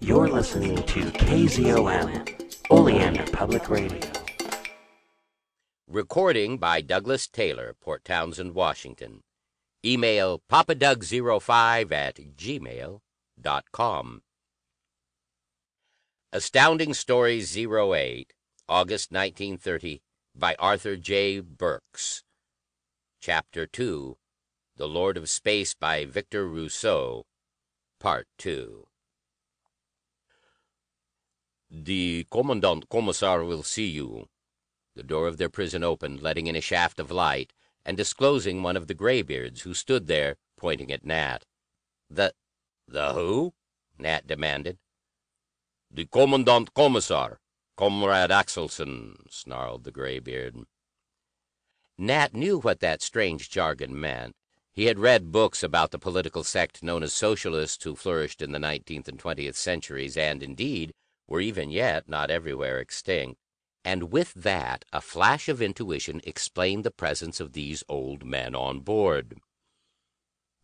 You're listening to KZOM, Oleander Public Radio. Recording by Douglas Taylor, Port Townsend, Washington. Email papadoug05 at gmail.com. Astounding Stories 08, August 1930, by Arthur J. Burks. Chapter 2 The Lord of Space by Victor Rousseau. Part 2 The Commandant Commissar will see you. The door of their prison opened, letting in a shaft of light, and disclosing one of the graybeards, who stood there, pointing at Nat. "The the who?" Nat demanded. "The Commandant Commissar, Comrade Axelson," snarled the graybeard. Nat knew what that strange jargon meant. He had read books about the political sect known as Socialists who flourished in the nineteenth and twentieth centuries, and, indeed, were even yet not everywhere extinct. And with that a flash of intuition explained the presence of these old men on board.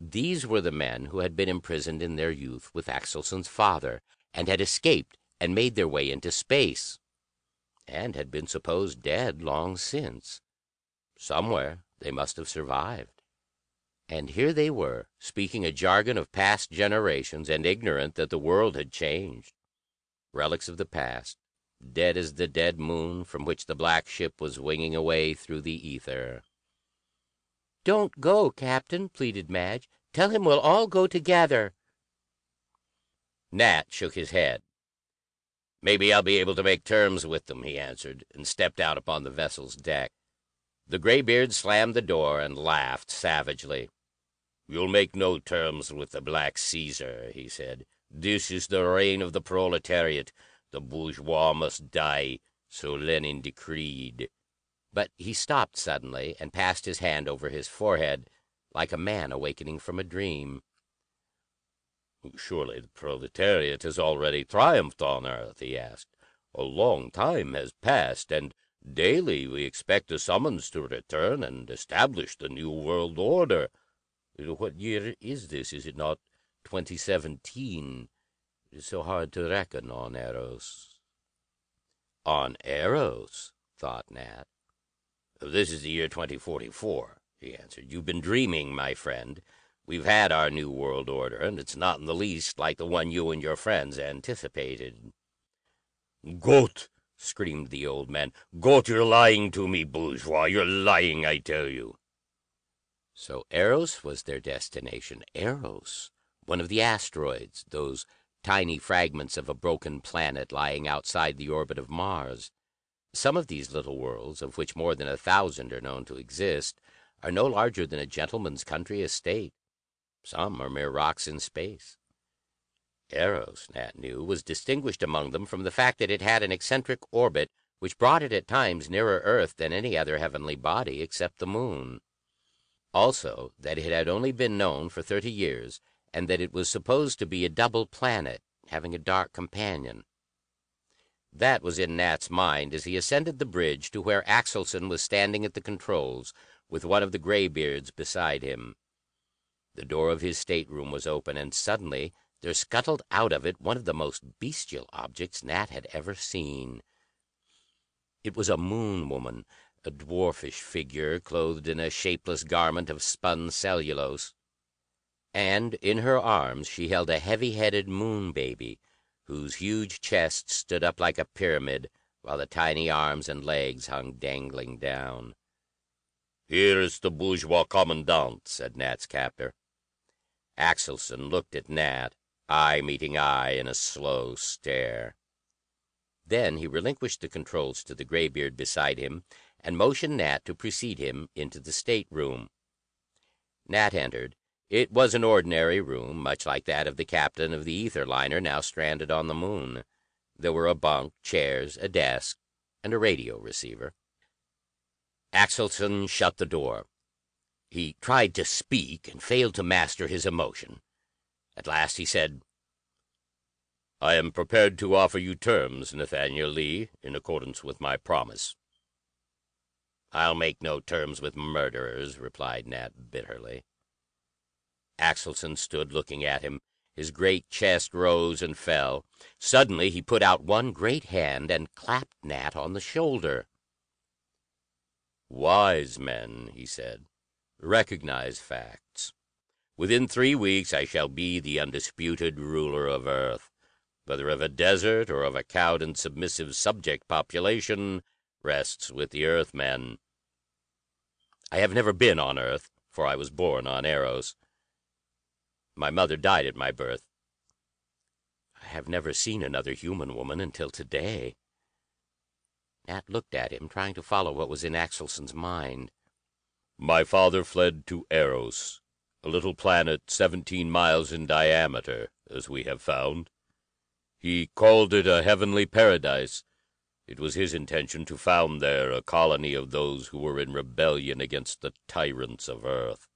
These were the men who had been imprisoned in their youth with Axelson's father, and had escaped and made their way into space, and had been supposed dead long since. Somewhere they must have survived. And here they were, speaking a jargon of past generations, and ignorant that the world had changed. Relics of the past, dead as the dead moon from which the black ship was winging away through the ether. "Don't go, Captain," pleaded Madge. "Tell him we'll all go together." Nat shook his head. "Maybe I'll be able to make terms with them," he answered, and stepped out upon the vessel's deck. The graybeard slammed the door and laughed savagely. "You'll make no terms with the Black Caesar," he said. "This is the reign of the proletariat. The bourgeois must die, so Lenin decreed." But he stopped suddenly and passed his hand over his forehead, like a man awakening from a dream. "Surely the proletariat has already triumphed on earth?" he asked. "A long time has passed, and daily we expect a summons to return and establish the new world order. What year is this? Is it not 2017? It is so hard to reckon on Eros." "On Eros?" thought Nat. "This is the year 2044," he answered. "You've been dreaming, my friend. We've had our new world order, and it's not in the least like the one you and your friends anticipated." "Gott!" screamed the old man. "Gott, you're lying to me, bourgeois! You're lying, I tell you!" So Eros was their destination. Eros, one of the asteroids, those tiny fragments of a broken planet lying outside the orbit of Mars. Some of these little worlds, of which more than a thousand are known to exist, are no larger than a gentleman's country estate. Some are mere rocks in space. Eros, Nat knew, was distinguished among them from the fact that it had an eccentric orbit which brought it at times nearer Earth than any other heavenly body except the moon. Also, that it had only been known for thirty years, and that it was supposed to be a double planet, having a dark companion. That was in Nat's mind as he ascended the bridge to where Axelson was standing at the controls, with one of the graybeards beside him. The door of his stateroom was open, and suddenly there scuttled out of it one of the most bestial objects Nat had ever seen. It was a moon woman, a dwarfish figure clothed in a shapeless garment of spun cellulose, and in her arms she held a heavy-headed moon baby, whose huge chest stood up like a pyramid, while the tiny arms and legs hung dangling down. "Here is the bourgeois commandant," said Nat's captor. Axelson looked at Nat, eye meeting eye in a slow stare. Then he relinquished the controls to the graybeard beside him, and motioned Nat to precede him into the stateroom. Nat entered. It was an ordinary room, much like that of the captain of the ether liner now stranded on the moon. There were a bunk, chairs, a desk, and a radio receiver. Axelson shut the door. He tried to speak and failed to master his emotion. At last he said, "I am prepared to offer you terms, Nathaniel Lee, in accordance with my promise." "I'll make no terms with murderers," replied Nat bitterly. Axelson stood looking at him, His great chest rose and fell. Suddenly he put out one great hand and clapped Nat on the shoulder. "Wise men," he said, "recognize facts. Within three weeks I shall be the undisputed ruler of Earth. Whether of a desert or of a cowed and submissive subject population rests with the Earthmen. I have never been on Earth, for I was born on Eros. My mother died at my birth. I have never seen another human woman until today." Nat looked at him, trying to follow what was in Axelson's mind. "My father fled to Eros, a little planet seventeen miles in diameter, as we have found. He called it a heavenly paradise. It was his intention to found there a colony of those who were in rebellion against the tyrants of Earth.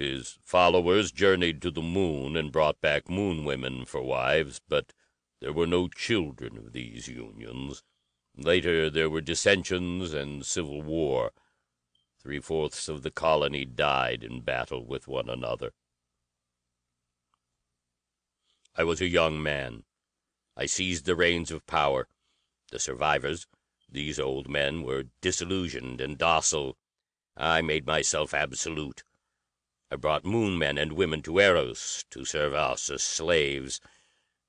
His followers journeyed to the moon and brought back moon women for wives, but there were no children of these unions. Later there were dissensions and civil war. Three fourths of the colony died in battle with one another. I was a young man. I seized the reins of power. The survivors, these old men, were disillusioned and docile. I made myself absolute. I brought Moon men and women to Eros to serve us as slaves.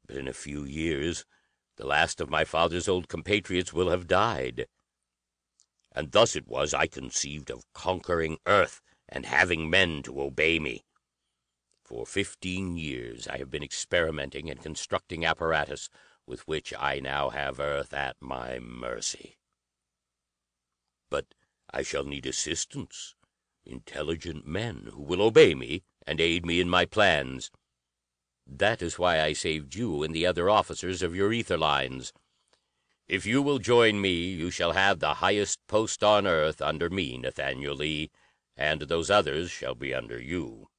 But in a few years the last of my father's old compatriots will have died. And thus it was I conceived of conquering Earth and having men to obey me. For fifteen years I have been experimenting and constructing apparatus with which I now have Earth at my mercy. But I shall need assistance intelligent men who will obey me and aid me in my plans. That is why I saved you and the other officers of your ether lines. If you will join me, you shall have the highest post on Earth under me, Nathaniel Lee, and those others shall be under you."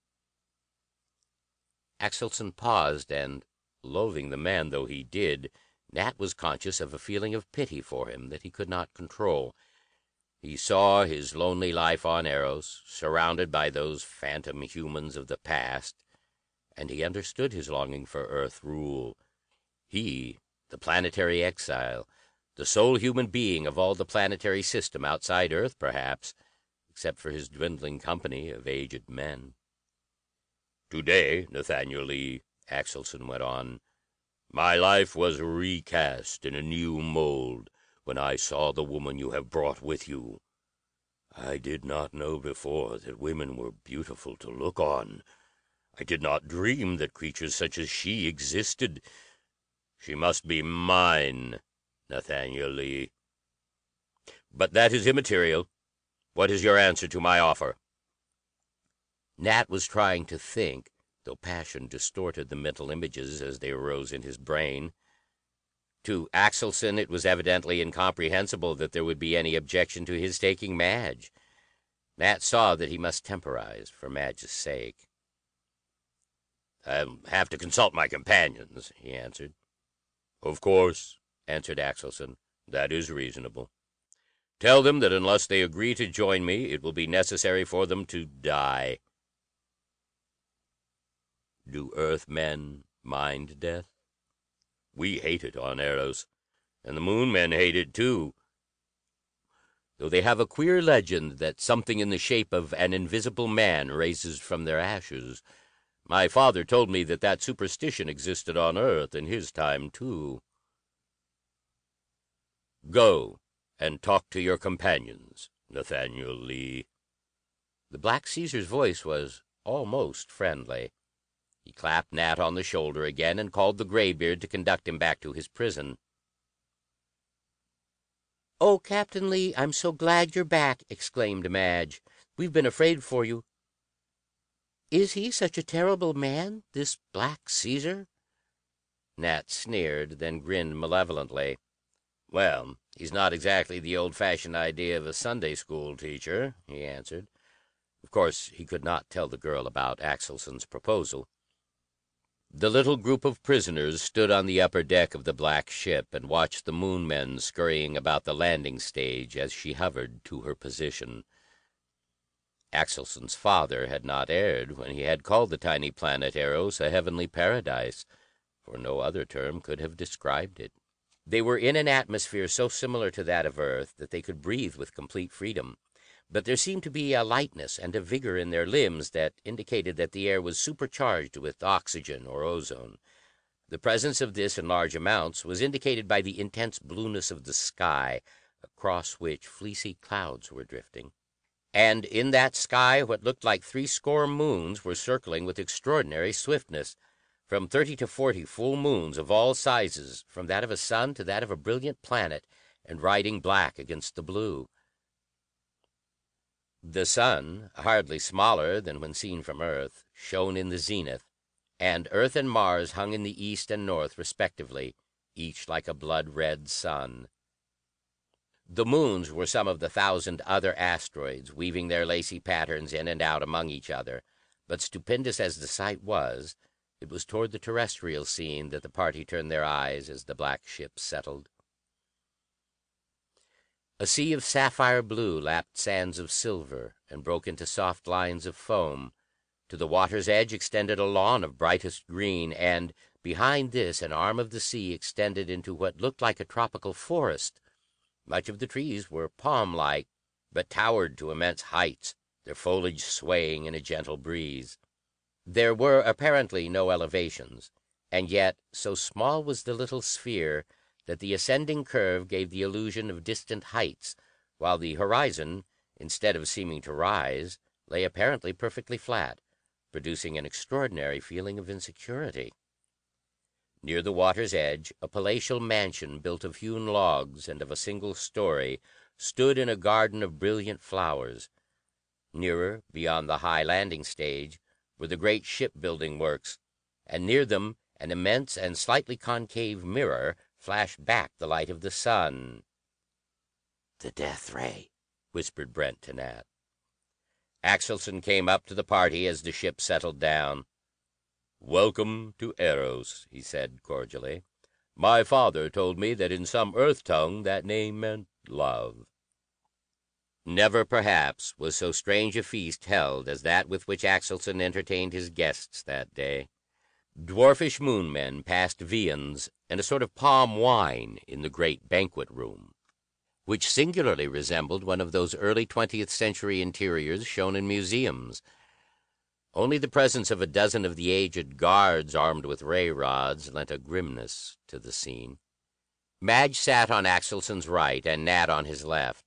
Axelson paused, and, loathing the man though he did, Nat was conscious of a feeling of pity for him that he could not control. He saw his lonely life on Eros, surrounded by those phantom humans of the past, and he understood his longing for Earth rule. He, the planetary exile, the sole human being of all the planetary system outside Earth, perhaps, except for his dwindling company of aged men. "Today, Nathaniel Lee," Axelson went on, "my life was recast in a new mold when I saw the woman you have brought with you. I did not know before that women were beautiful to look on. I did not dream that creatures such as she existed. She must be mine, Nathaniel Lee. But that is immaterial. What is your answer to my offer?" Nat was trying to think, though passion distorted the mental images as they arose in his brain. To Axelson it was evidently incomprehensible that there would be any objection to his taking Madge. Nat saw that he must temporize for Madge's sake. "I'll have to consult my companions," he answered. "Of course," answered Axelson. "That is reasonable. Tell them that unless they agree to join me, it will be necessary for them to die." Do Earth men mind death? We hate it on Eros, and the Moon men hate it, too, though they have a queer legend that something in the shape of an invisible man raises from their ashes. My father told me that that superstition existed on Earth in his time, too. Go and talk to your companions, Nathaniel Lee." The Black Caesar's voice was almost friendly. He clapped Nat on the shoulder again, and called the graybeard to conduct him back to his prison. "Oh, Captain Lee, I'm so glad you're back!" exclaimed Madge. "We've been afraid for you. Is he such a terrible man, this Black Caesar?" Nat sneered, then grinned malevolently. "Well, he's not exactly the old fashioned idea of a Sunday school teacher," he answered. Of course he could not tell the girl about Axelson's proposal. The little group of prisoners stood on the upper deck of the black ship and watched the Moon men scurrying about the landing stage as she hovered to her position. Axelson's father had not erred when he had called the tiny planet Eros a heavenly paradise, for no other term could have described it. They were in an atmosphere so similar to that of Earth that they could breathe with complete freedom, but there seemed to be a lightness and a vigor in their limbs that indicated that the air was supercharged with oxygen or ozone. The presence of this in large amounts was indicated by the intense blueness of the sky, across which fleecy clouds were drifting. And in that sky what looked like three score moons were circling with extraordinary swiftness. From thirty to forty full moons of all sizes, from that of a sun to that of a brilliant planet, and riding black against the blue. The sun, hardly smaller than when seen from Earth, shone in the zenith, and Earth and Mars hung in the east and north respectively, each like a blood red sun. The moons were some of the thousand other asteroids, weaving their lacy patterns in and out among each other; but stupendous as the sight was, it was toward the terrestrial scene that the party turned their eyes as the black ship settled. A sea of sapphire blue lapped sands of silver and broke into soft lines of foam. To the water's edge extended a lawn of brightest green, and behind this an arm of the sea extended into what looked like a tropical forest. Much of the trees were palm like, but towered to immense heights, their foliage swaying in a gentle breeze. There were apparently no elevations, and yet so small was the little sphere that the ascending curve gave the illusion of distant heights, while the horizon, instead of seeming to rise, lay apparently perfectly flat, producing an extraordinary feeling of insecurity. Near the water's edge a palatial mansion, built of hewn logs and of a single story, stood in a garden of brilliant flowers. Nearer, beyond the high landing stage, were the great shipbuilding works, and near them an immense and slightly concave mirror flashed back the light of the sun. "The death ray," whispered Brent to Nat. Axelson came up to the party as the ship settled down. "Welcome to Eros," he said cordially. "My father told me that in some Earth tongue that name meant love." Never, perhaps, was so strange a feast held as that with which Axelson entertained his guests that day. Dwarfish Moon men passed viands and a sort of palm wine in the great banquet room, which singularly resembled one of those early twentieth century interiors shown in museums. Only the presence of a dozen of the aged guards armed with ray rods lent a grimness to the scene. Madge sat on Axelson's right and Nat on his left.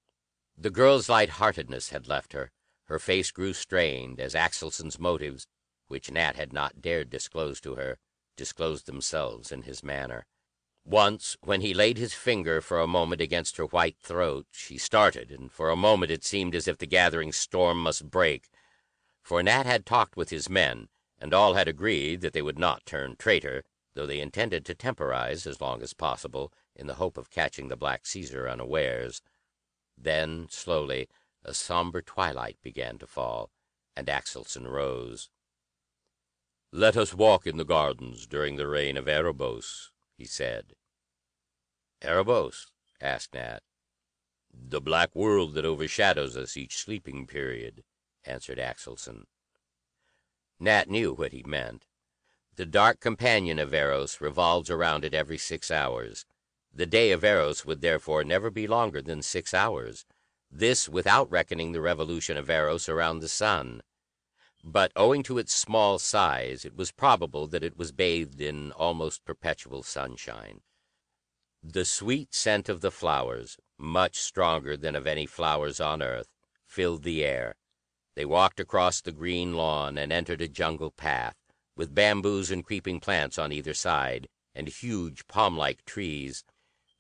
The girl's light-heartedness had left her. Her face grew strained as Axelson's motives, which Nat had not dared disclose to her, disclosed themselves in his manner. Once, when he laid his finger for a moment against her white throat, she started, and for a moment it seemed as if the gathering storm must break. For Nat had talked with his men, and all had agreed that they would not turn traitor, though they intended to temporize as long as possible, in the hope of catching the Black Caesar unawares. Then, slowly, a somber twilight began to fall, and Axelson rose. "Let us walk in the gardens during the reign of Erebos," he said. "Erebos?" asked Nat. "The black world that overshadows us each sleeping period answered Axelson. Nat knew what he meant. The dark companion of Eros revolves around it every six hours. The day of Eros would therefore never be longer than six hours, this without reckoning the revolution of Eros around the sun. But owing to its small size, it was probable that it was bathed in almost perpetual sunshine. The sweet scent of the flowers, much stronger than of any flowers on earth, filled the air. They walked across the green lawn and entered a jungle path, with bamboos and creeping plants on either side, and huge palm like trees.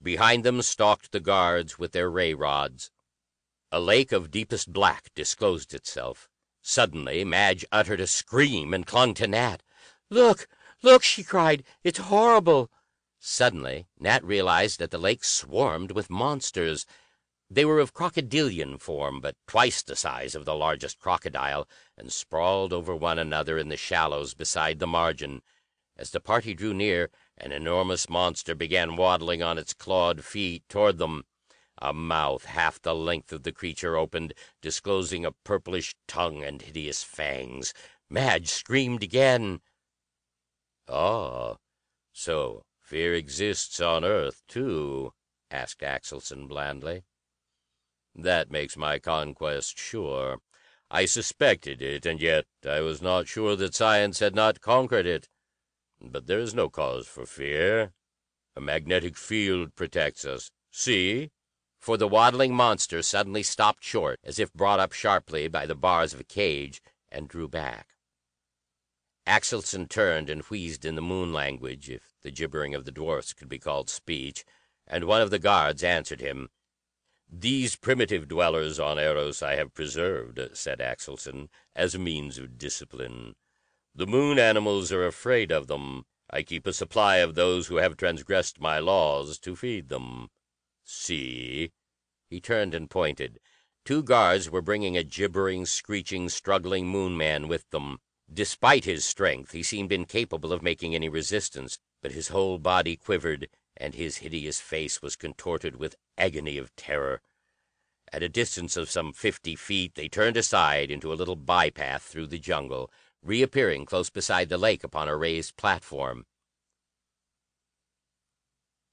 Behind them stalked the guards with their ray rods. A lake of deepest black disclosed itself. Suddenly Madge uttered a scream and clung to Nat. "Look! Look!" she cried. "It's horrible!" Suddenly Nat realized that the lake swarmed with monsters. They were of crocodilian form, but twice the size of the largest crocodile, and sprawled over one another in the shallows beside the margin. As the party drew near, an enormous monster began waddling on its clawed feet toward them. A mouth half the length of the creature opened, disclosing a purplish tongue and hideous fangs. Madge screamed again. "Ah, so fear exists on Earth, too?" asked Axelson blandly. "That makes my conquest sure. I suspected it, and yet I was not sure that science had not conquered it. But there is no cause for fear. A magnetic field protects us. See!" For the waddling monster suddenly stopped short, as if brought up sharply by the bars of a cage, and drew back. Axelson turned and wheezed in the Moon language, if the gibbering of the dwarfs could be called speech, and one of the guards answered him. "These primitive dwellers on Eros I have preserved," said Axelson, "as a means of discipline. The Moon animals are afraid of them. I keep a supply of those who have transgressed my laws to feed them. See!" He turned and pointed. Two guards were bringing a gibbering, screeching, struggling Moon man with them. Despite his strength, he seemed incapable of making any resistance, but his whole body quivered, and his hideous face was contorted with agony of terror. At a distance of some fifty feet they turned aside into a little bypath through the jungle, reappearing close beside the lake upon a raised platform.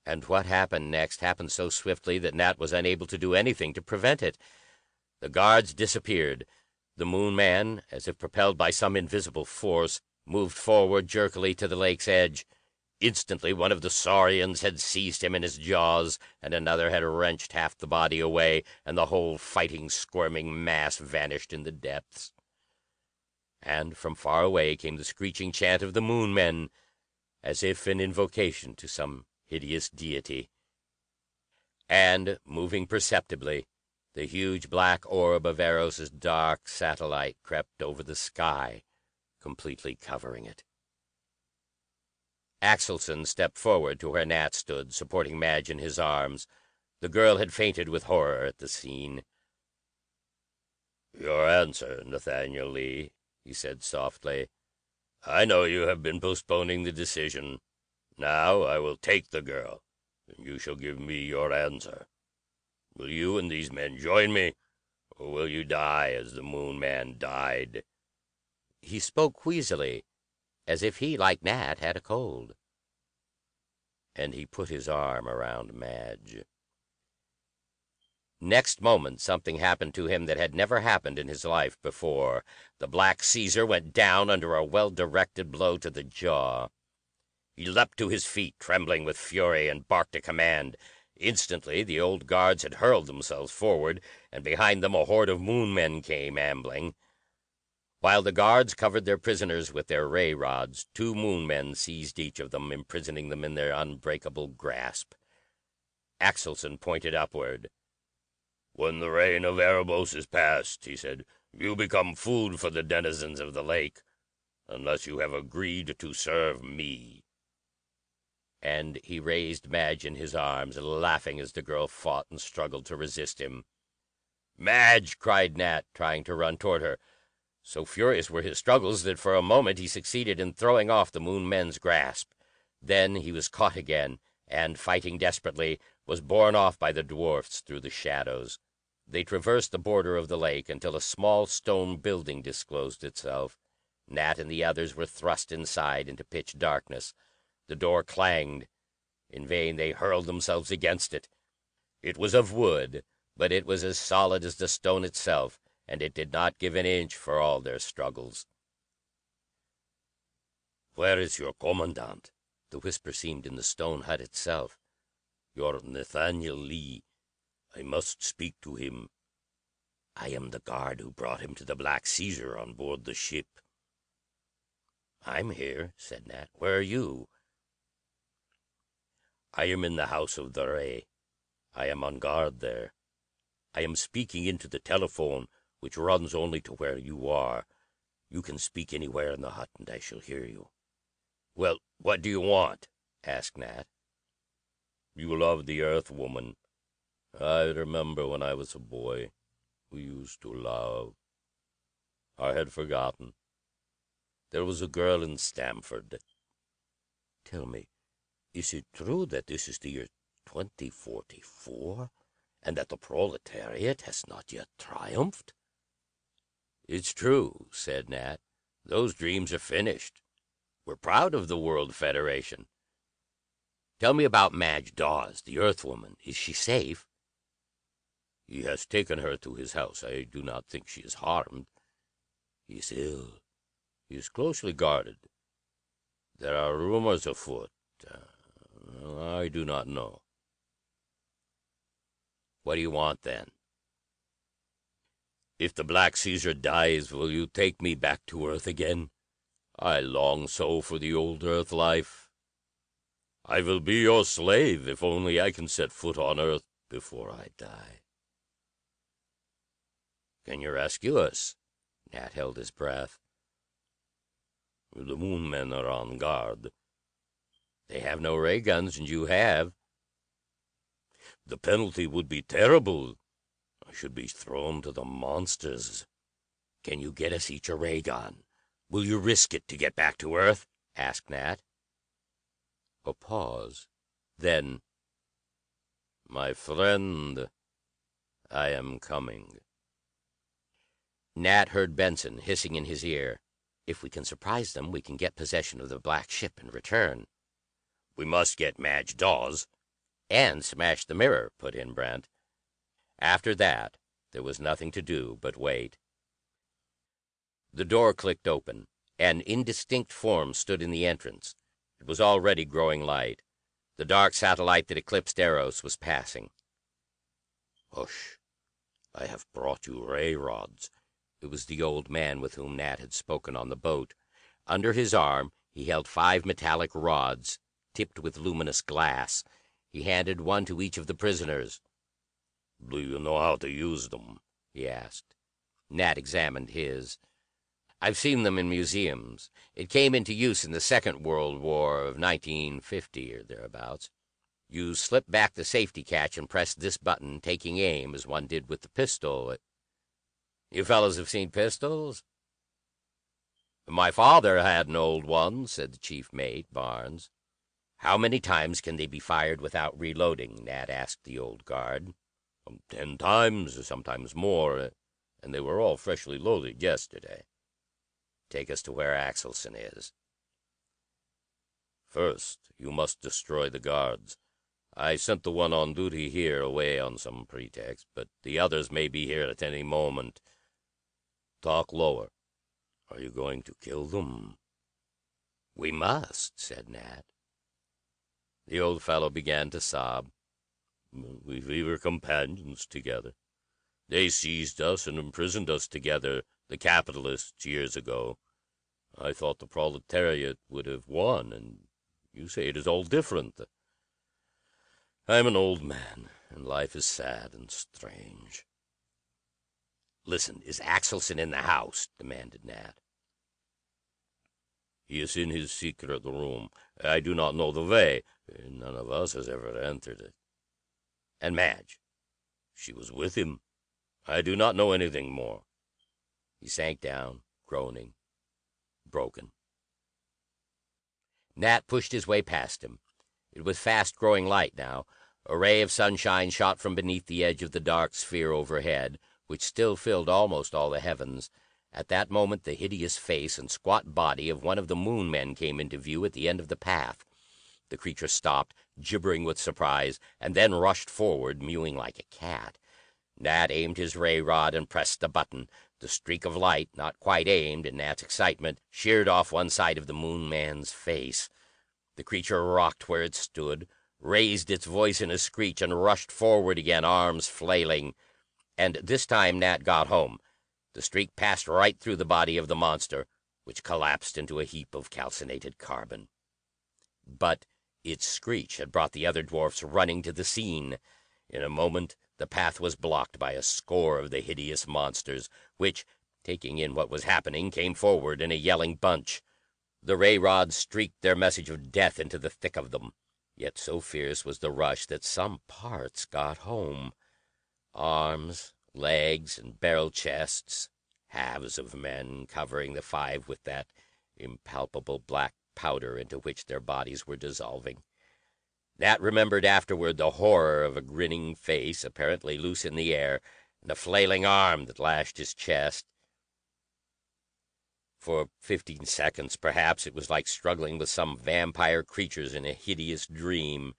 And what happened next happened so swiftly that Nat was unable to do anything to prevent it. The guards disappeared. The Moon man, as if propelled by some invisible force, moved forward jerkily to the lake's edge. Instantly one of the saurians had seized him in his jaws, and another had wrenched half the body away, and the whole fighting, squirming mass vanished in the depths. And from far away came the screeching chant of the Moon men, as if in invocation to some hideous deity. And, moving perceptibly, the huge black orb of Eros's dark satellite crept over the sky, completely covering it. Axelson stepped forward to where Nat stood, supporting Madge in his arms. The girl had fainted with horror at the scene. "Your answer, Nathaniel Lee," he said softly. "I know you have been postponing the decision. Now I will take the girl, and you shall give me your answer. Will you and these men join me, or will you die as the Moon man died?" He spoke wheezily, as if he, like Nat, had a cold. And he put his arm around Madge. Next moment something happened to him that had never happened in his life before. The Black Caesar went down under a well directed blow to the jaw. He leapt to his feet, trembling with fury, and barked a command. Instantly the old guards had hurled themselves forward, and behind them a horde of Moon men came ambling. While the guards covered their prisoners with their ray rods, two Moon men seized each of them, imprisoning them in their unbreakable grasp. Axelson pointed upward. "When the reign of Erebos is past," he said, "you become food for the denizens of the lake, unless you have agreed to serve me." And he raised Madge in his arms, laughing as the girl fought and struggled to resist him. "Madge!" cried Nat, trying to run toward her. So furious were his struggles that for a moment he succeeded in throwing off the Moon men's grasp. Then he was caught again, and, fighting desperately, was borne off by the dwarfs through the shadows. They traversed the border of the lake until a small stone building disclosed itself. Nat and the others were thrust inside into pitch darkness. The door clanged. In vain they hurled themselves against it. It was of wood, but it was as solid as the stone itself and it did not give an inch for all their struggles. "Where is your commandant?" The whisper seemed in the stone hut itself. "Your Nathaniel Lee. I must speak to him. I am the guard who brought him to the Black Caesar on board the ship." "I'm here," said Nat. "Where are you?" "I am in the House of the Ray. I am on guard there. I am speaking into the telephone which runs only to where you are. You can speak anywhere in the hut, and I shall hear you." "Well, what do you want?" asked Nat. "You love the Earth woman. I remember when I was a boy. We used to love. I had forgotten. There was a girl in Stamford. Tell me, is it true that this is the year 2044, and that the proletariat has not yet triumphed? It's true, said Nat. Those dreams are finished. We're proud of the World Federation. Tell me about Madge Dawes, the Earth woman. Is she safe? He has taken her to his house. I do not think she is harmed. He is ill. He is closely guarded. There are rumors afoot. Uh, I do not know. What do you want then? If the Black Caesar dies, will you take me back to Earth again? I long so for the old Earth life. I will be your slave if only I can set foot on Earth before I die. Can you rescue us? Nat held his breath. The Moon men are on guard. They have no ray guns, and you have. The penalty would be terrible. I should be thrown to the monsters. Can you get us each a ray gun? Will you risk it to get back to Earth? asked Nat. A pause. Then, my friend, I am coming. Nat heard Benson hissing in his ear. If we can surprise them, we can get possession of the black ship and return. We must get Madge Dawes. And smash the mirror, put in Brent. After that, there was nothing to do but wait. The door clicked open. An indistinct form stood in the entrance. It was already growing light. The dark satellite that eclipsed Eros was passing. Hush! I have brought you ray rods. It was the old man with whom Nat had spoken on the boat. Under his arm he held five metallic rods, tipped with luminous glass. He handed one to each of the prisoners. "Do you know how to use them?" he asked. Nat examined his. "I've seen them in museums. It came into use in the Second World War of 1950 or thereabouts. You slip back the safety catch and press this button, taking aim as one did with the pistol. You fellows have seen pistols?" "My father had an old one," said the chief mate, Barnes. "How many times can they be fired without reloading?" Nat asked the old guard. Um, "Ten times, sometimes more, and they were all freshly loaded yesterday. Take us to where Axelson is." "First you must destroy the guards. I sent the one on duty here away on some pretext, but the others may be here at any moment. Talk lower. Are you going to kill them?" "We must," said Nat. The old fellow began to sob. "We, we were companions together. They seized us and imprisoned us together, the capitalists, years ago. I thought the proletariat would have won, and you say it is all different. I'm an old man, and life is sad and strange. "Listen, is Axelson in the house?" demanded Nat. "He is in his secret room. I do not know the way. None of us has ever entered it." "And Madge?" "She was with him. I do not know anything more." He sank down, groaning, broken. Nat pushed his way past him. It was fast growing light now. A ray of sunshine shot from beneath the edge of the dark sphere overhead which still filled almost all the heavens. At that moment the hideous face and squat body of one of the Moon men came into view at the end of the path. The creature stopped, gibbering with surprise, and then rushed forward, mewing like a cat. Nat aimed his ray rod and pressed the button. The streak of light, not quite aimed in Nat's excitement, sheared off one side of the Moon man's face. The creature rocked where it stood, raised its voice in a screech, and rushed forward again, arms flailing. And this time Nat got home. The streak passed right through the body of the monster, which collapsed into a heap of calcinated carbon. But its screech had brought the other dwarfs running to the scene. In a moment the path was blocked by a score of the hideous monsters, which, taking in what was happening, came forward in a yelling bunch. The ray rods streaked their message of death into the thick of them. Yet so fierce was the rush that some parts got home arms, legs, and barrel chests, halves of men covering the five with that impalpable black powder into which their bodies were dissolving. Nat remembered afterward the horror of a grinning face, apparently loose in the air, and a flailing arm that lashed his chest. For fifteen seconds, perhaps, it was like struggling with some vampire creatures in a hideous dream.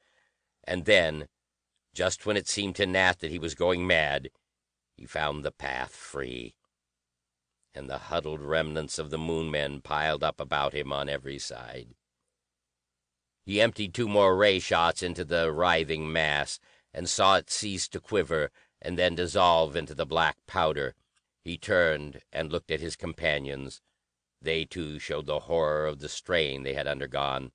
And then, just when it seemed to Nat that he was going mad, he found the path free, and the huddled remnants of the Moon men piled up about him on every side. He emptied two more ray shots into the writhing mass, and saw it cease to quiver and then dissolve into the black powder. He turned and looked at his companions. They, too, showed the horror of the strain they had undergone.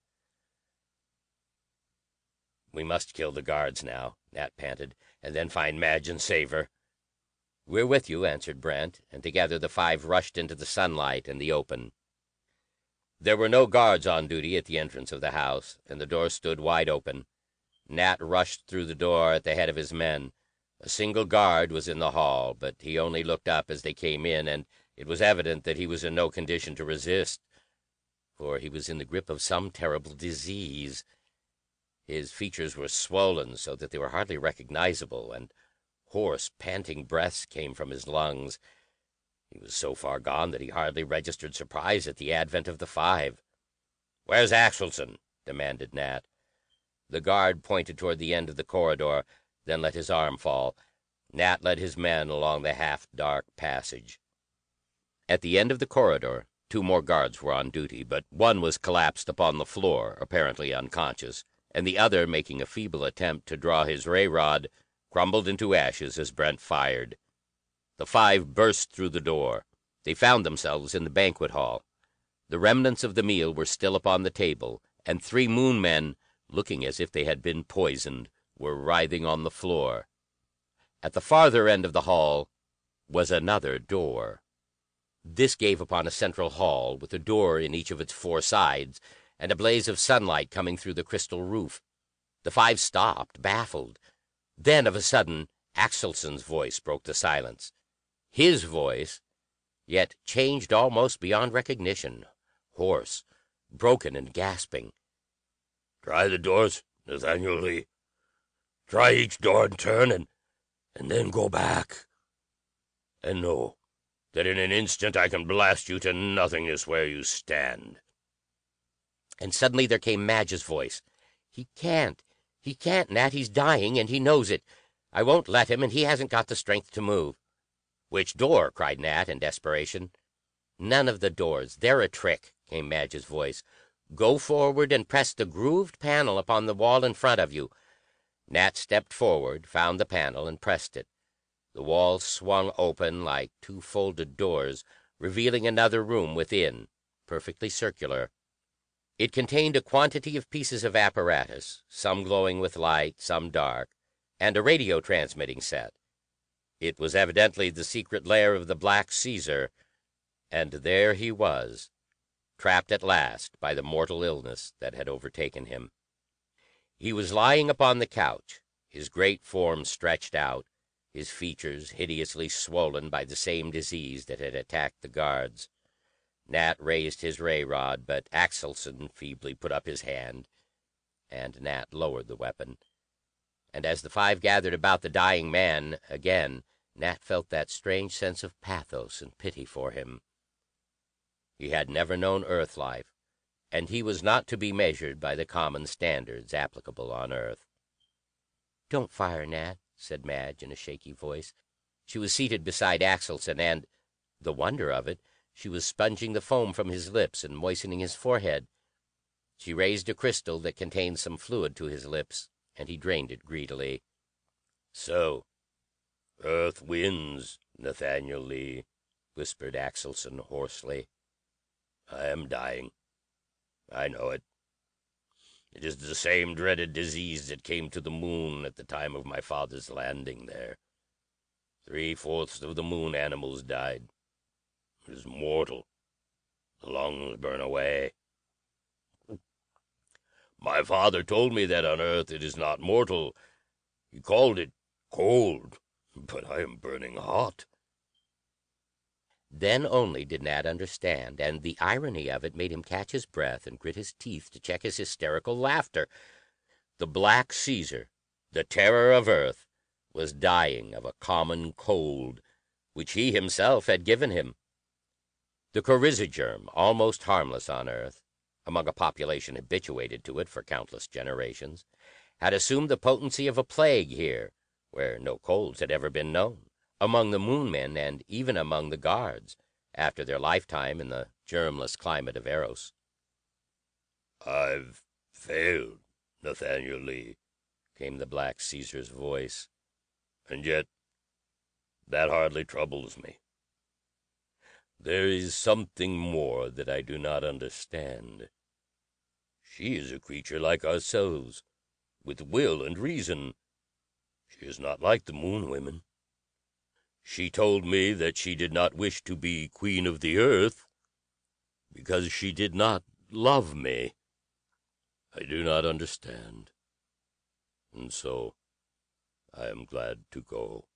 "We must kill the guards now," Nat panted, "and then find Madge and save her." "We're with you," answered Brent, and together the five rushed into the sunlight and the open. There were no guards on duty at the entrance of the house, and the door stood wide open. Nat rushed through the door at the head of his men. A single guard was in the hall, but he only looked up as they came in, and it was evident that he was in no condition to resist, for he was in the grip of some terrible disease. His features were swollen so that they were hardly recognizable, and hoarse, panting breaths came from his lungs. He was so far gone that he hardly registered surprise at the advent of the five. "Where's Axelson?" demanded Nat. The guard pointed toward the end of the corridor, then let his arm fall. Nat led his men along the half dark passage. At the end of the corridor, two more guards were on duty, but one was collapsed upon the floor, apparently unconscious, and the other, making a feeble attempt to draw his ray rod, crumbled into ashes as Brent fired. The five burst through the door. They found themselves in the banquet hall. The remnants of the meal were still upon the table, and three Moon men, looking as if they had been poisoned, were writhing on the floor. At the farther end of the hall was another door. This gave upon a central hall, with a door in each of its four sides, and a blaze of sunlight coming through the crystal roof. The five stopped, baffled. Then, of a sudden, Axelson's voice broke the silence his voice, yet changed almost beyond recognition, hoarse, broken, and gasping. "Try the doors, Nathaniel Lee. Try each door in turn, and and then go back. And know that in an instant I can blast you to nothingness where you stand." And suddenly there came Madge's voice. "He can't. He can't, Nat. He's dying, and he knows it. I won't let him, and he hasn't got the strength to move. "Which door?" cried Nat in desperation. "None of the doors. They're a trick," came Madge's voice. "Go forward and press the grooved panel upon the wall in front of you." Nat stepped forward, found the panel, and pressed it. The wall swung open like two folded doors, revealing another room within, perfectly circular. It contained a quantity of pieces of apparatus, some glowing with light, some dark, and a radio transmitting set. It was evidently the secret lair of the Black Caesar, and there he was, trapped at last by the mortal illness that had overtaken him. He was lying upon the couch, his great form stretched out, his features hideously swollen by the same disease that had attacked the guards. Nat raised his ray rod, but Axelson feebly put up his hand, and Nat lowered the weapon and as the five gathered about the dying man again, Nat felt that strange sense of pathos and pity for him. He had never known Earth life, and he was not to be measured by the common standards applicable on Earth. "Don't fire, Nat," said Madge in a shaky voice. She was seated beside Axelson, and, the wonder of it, she was sponging the foam from his lips and moistening his forehead. She raised a crystal that contained some fluid to his lips and he drained it greedily. "So Earth wins, Nathaniel Lee," whispered Axelson hoarsely. "I am dying. I know it. It is the same dreaded disease that came to the Moon at the time of my father's landing there. Three fourths of the Moon animals died. Is mortal. The lungs burn away. My father told me that on Earth it is not mortal. He called it cold, but I am burning hot." Then only did Nat understand, and the irony of it made him catch his breath and grit his teeth to check his hysterical laughter. The Black Caesar, the terror of Earth, was dying of a common cold, which he himself had given him. The coryza germ, almost harmless on Earth, among a population habituated to it for countless generations, had assumed the potency of a plague here, where no colds had ever been known, among the Moon men, and even among the guards, after their lifetime in the germless climate of Eros. "I've failed, Nathaniel Lee," came the Black Caesar's voice. "And yet that hardly troubles me. There is something more that I do not understand. She is a creature like ourselves, with will and reason. She is not like the Moon women. She told me that she did not wish to be Queen of the Earth because she did not love me. I do not understand. And so I am glad to go.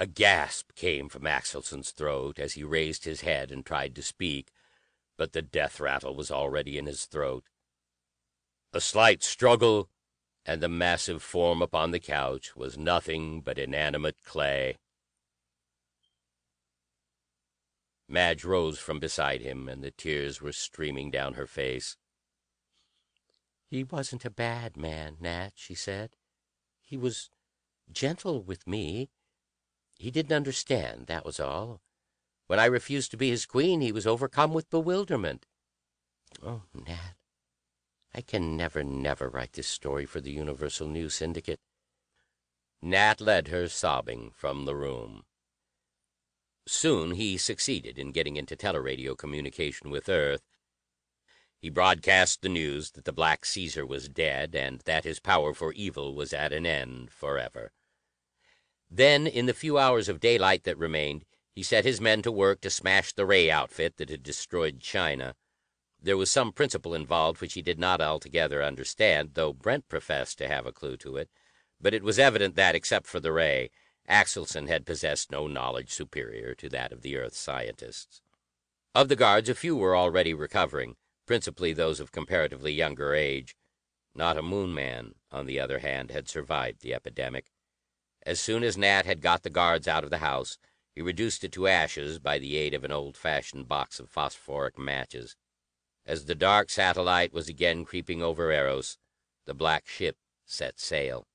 A gasp came from Axelson's throat as he raised his head and tried to speak, but the death rattle was already in his throat. A slight struggle, and the massive form upon the couch was nothing but inanimate clay. Madge rose from beside him, and the tears were streaming down her face. "He wasn't a bad man, Nat," she said. "He was gentle with me. He didn't understand, that was all. When I refused to be his queen, he was overcome with bewilderment. Oh, Nat, I can never, never write this story for the Universal News Syndicate." Nat led her, sobbing, from the room. Soon he succeeded in getting into teleradio communication with Earth. He broadcast the news that the Black Caesar was dead, and that his power for evil was at an end forever. Then, in the few hours of daylight that remained, he set his men to work to smash the ray outfit that had destroyed China. There was some principle involved which he did not altogether understand, though Brent professed to have a clue to it. But it was evident that, except for the ray, Axelson had possessed no knowledge superior to that of the Earth scientists. Of the guards, a few were already recovering, principally those of comparatively younger age. Not a Moon man, on the other hand, had survived the epidemic. As soon as Nat had got the guards out of the house, he reduced it to ashes by the aid of an old fashioned box of phosphoric matches. As the dark satellite was again creeping over Eros, the black ship set sail.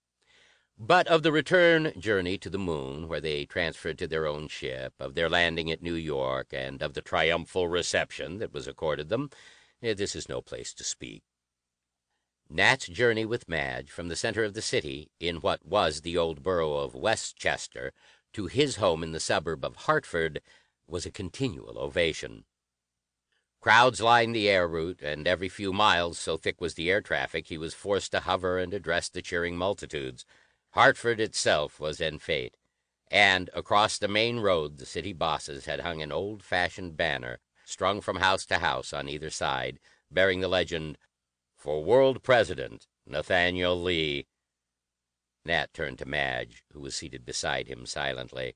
But of the return journey to the moon, where they transferred to their own ship, of their landing at New York, and of the triumphal reception that was accorded them, eh, this is no place to speak. Nat's journey with Madge from the center of the city, in what was the old borough of Westchester, to his home in the suburb of Hartford, was a continual ovation. Crowds lined the air route, and every few miles, so thick was the air traffic, he was forced to hover and address the cheering multitudes. Hartford itself was en fete, and across the main road the city bosses had hung an old fashioned banner, strung from house to house on either side, bearing the legend for World President, Nathaniel Lee. Nat turned to Madge, who was seated beside him silently.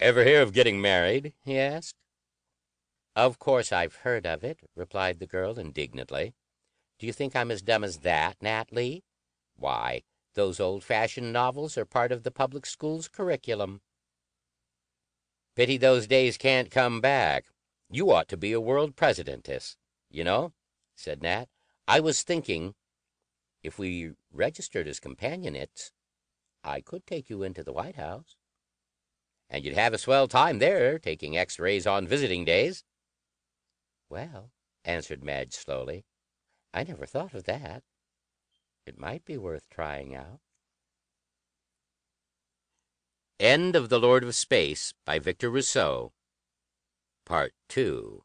"Ever hear of getting married?" he asked. "Of course I've heard of it," replied the girl indignantly. "Do you think I'm as dumb as that, Nat Lee? Why, those old fashioned novels are part of the public school's curriculum." "Pity those days can't come back. You ought to be a world presidentess, you know," said Nat. I was thinking, if we registered as companions, I could take you into the White House. And you'd have a swell time there, taking X-rays on visiting days. Well, answered Madge slowly, I never thought of that. It might be worth trying out. End of The Lord of Space by Victor Rousseau Part 2